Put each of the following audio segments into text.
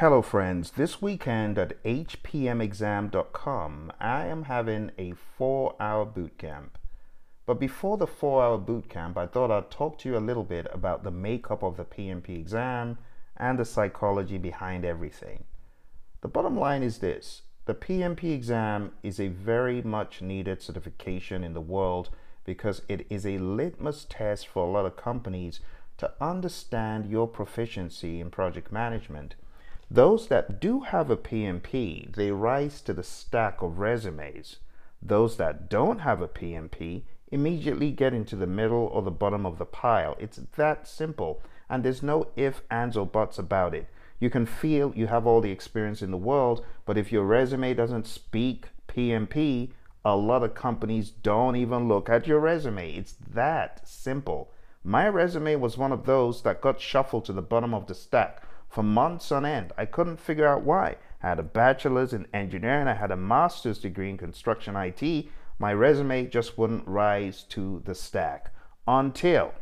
Hello, friends. This weekend at hpmexam.com, I am having a four hour boot camp. But before the four hour boot camp, I thought I'd talk to you a little bit about the makeup of the PMP exam and the psychology behind everything. The bottom line is this the PMP exam is a very much needed certification in the world because it is a litmus test for a lot of companies to understand your proficiency in project management those that do have a PMP, they rise to the stack of resumes. Those that don't have a PMP immediately get into the middle or the bottom of the pile. It's that simple, and there's no if, ands, or buts about it. You can feel you have all the experience in the world, but if your resume doesn't speak PMP, a lot of companies don't even look at your resume. It's that simple. My resume was one of those that got shuffled to the bottom of the stack for months on end. I couldn't figure out why. I had a bachelor's in engineering, I had a master's degree in construction IT. My resume just wouldn't rise to the stack until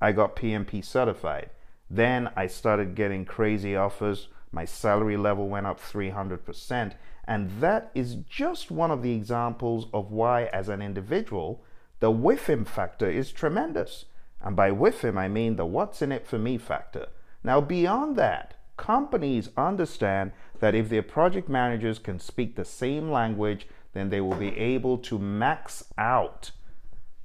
I got PMP certified. Then I started getting crazy offers. My salary level went up 300%. And that is just one of the examples of why, as an individual, the WIIFM factor is tremendous. And by WIIFM, I mean the what's in it for me factor. Now, beyond that, companies understand that if their project managers can speak the same language, then they will be able to max out,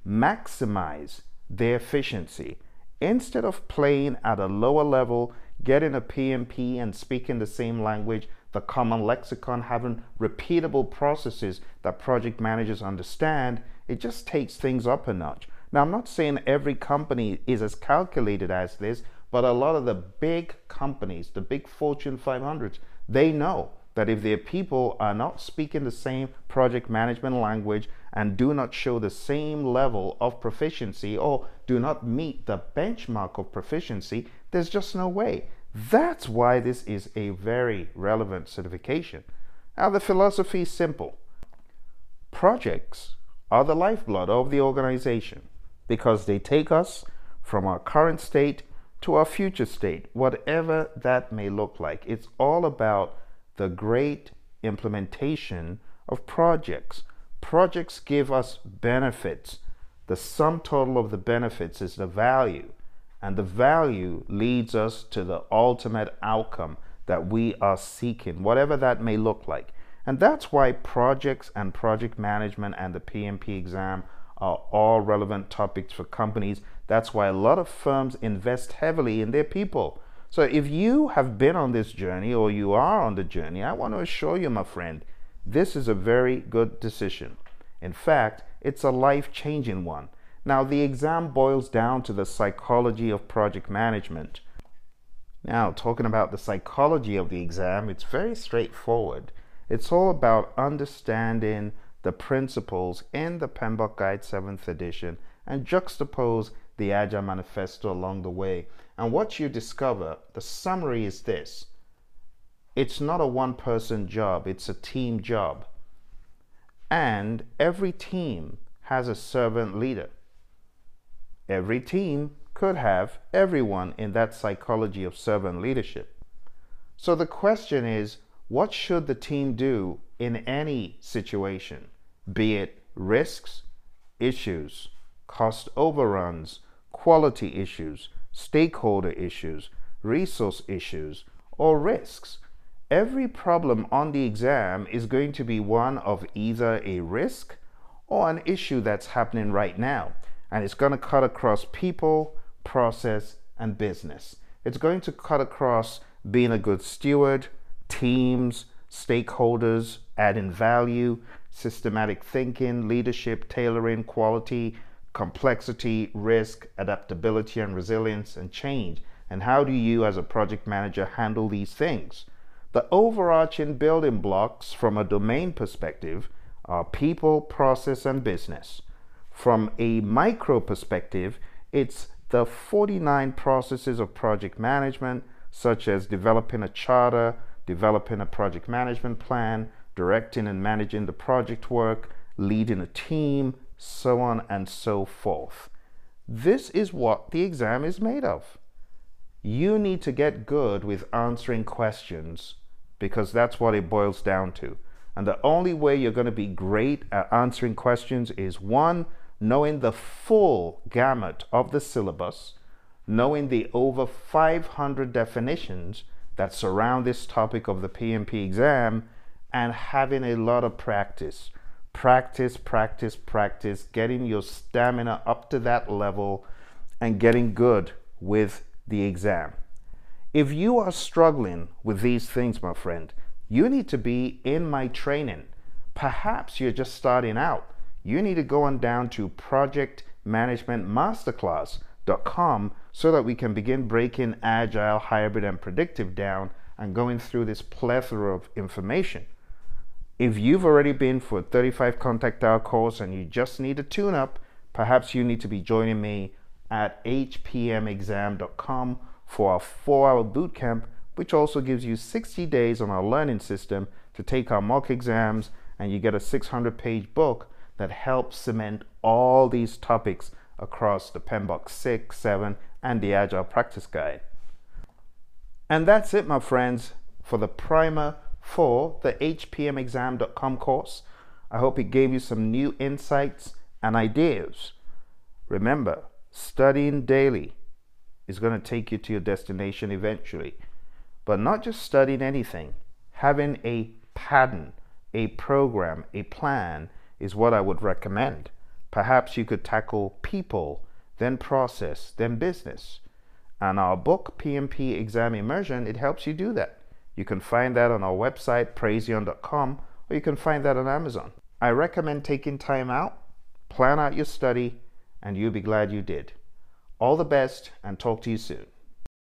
maximize their efficiency. Instead of playing at a lower level, getting a PMP and speaking the same language, the common lexicon, having repeatable processes that project managers understand, it just takes things up a notch. Now, I'm not saying every company is as calculated as this, but a lot of the big companies, the big Fortune 500s, they know that if their people are not speaking the same project management language and do not show the same level of proficiency or do not meet the benchmark of proficiency, there's just no way. That's why this is a very relevant certification. Now, the philosophy is simple projects are the lifeblood of the organization because they take us from our current state to our future state, whatever that may look like. It's all about the great implementation of projects. Projects give us benefits. The sum total of the benefits is the value, and the value leads us to the ultimate outcome that we are seeking, whatever that may look like. And that's why projects and project management and the PMP exam are all relevant topics for companies. That's why a lot of firms invest heavily in their people. So if you have been on this journey or you are on the journey, I want to assure you, my friend, this is a very good decision. In fact, it's a life changing one. Now, the exam boils down to the psychology of project management. Now, talking about the psychology of the exam, it's very straightforward. It's all about understanding the principles in the PMBOK Guide 7th edition and juxtapose the Agile Manifesto along the way. And what you discover, the summary is this it's not a one person job, it's a team job. And every team has a servant leader. Every team could have everyone in that psychology of servant leadership. So the question is what should the team do in any situation, be it risks, issues, cost overruns, quality issues, stakeholder issues, resource issues, or risks. Every problem on the exam is going to be one of either a risk or an issue that's happening right now. And it's going to cut across people, process, and business. It's going to cut across being a good steward, teams, stakeholders, adding value, systematic thinking, leadership, tailoring, quality, complexity, risk, adaptability and resilience, and change. And how do you, as a project manager, handle these things? The overarching building blocks from a domain perspective are people, process, and business. From a micro perspective, it's the 49 processes of project management, such as developing a charter, developing a project management plan, directing and managing the project work, leading a team, so on and so forth. This is what the exam is made of. You need to get good with answering questions because that's what it boils down to. And the only way you're going to be great at answering questions is one, knowing the full gamut of the syllabus, knowing the over 500 definitions that surround this topic of the PMP exam, and having a lot of practice. Practice, practice, practice, getting your stamina up to that level and getting good with the exam. If you are struggling with these things, my friend, you need to be in my training. Perhaps you're just starting out. You need to go on down to projectmanagementmasterclass.com so that we can begin breaking agile, hybrid, and predictive down and going through this plethora of information. If you've already been for a 35 contact hour course and you just need a tune up, perhaps you need to be joining me at hpmexam.com for our four hour boot camp, which also gives you 60 days on our learning system to take our mock exams, and you get a 600 page book that helps cement all these topics across the PMBOK 6, 7, and the Agile Practice Guide. And that's it, my friends, for the primer for the hpmexam.com course. I hope it gave you some new insights and ideas. Remember, studying daily is going to take you to your destination eventually. But not just studying anything, having a pattern, a program, a plan is what I would recommend. Perhaps you could tackle people, then process, then business. And our book, PMP Exam Immersion, it helps you do that. You can find that on our website, praizion.com, or you can find that on Amazon. I recommend taking time out, plan out your study, and you'll be glad you did. All the best, and talk to you soon.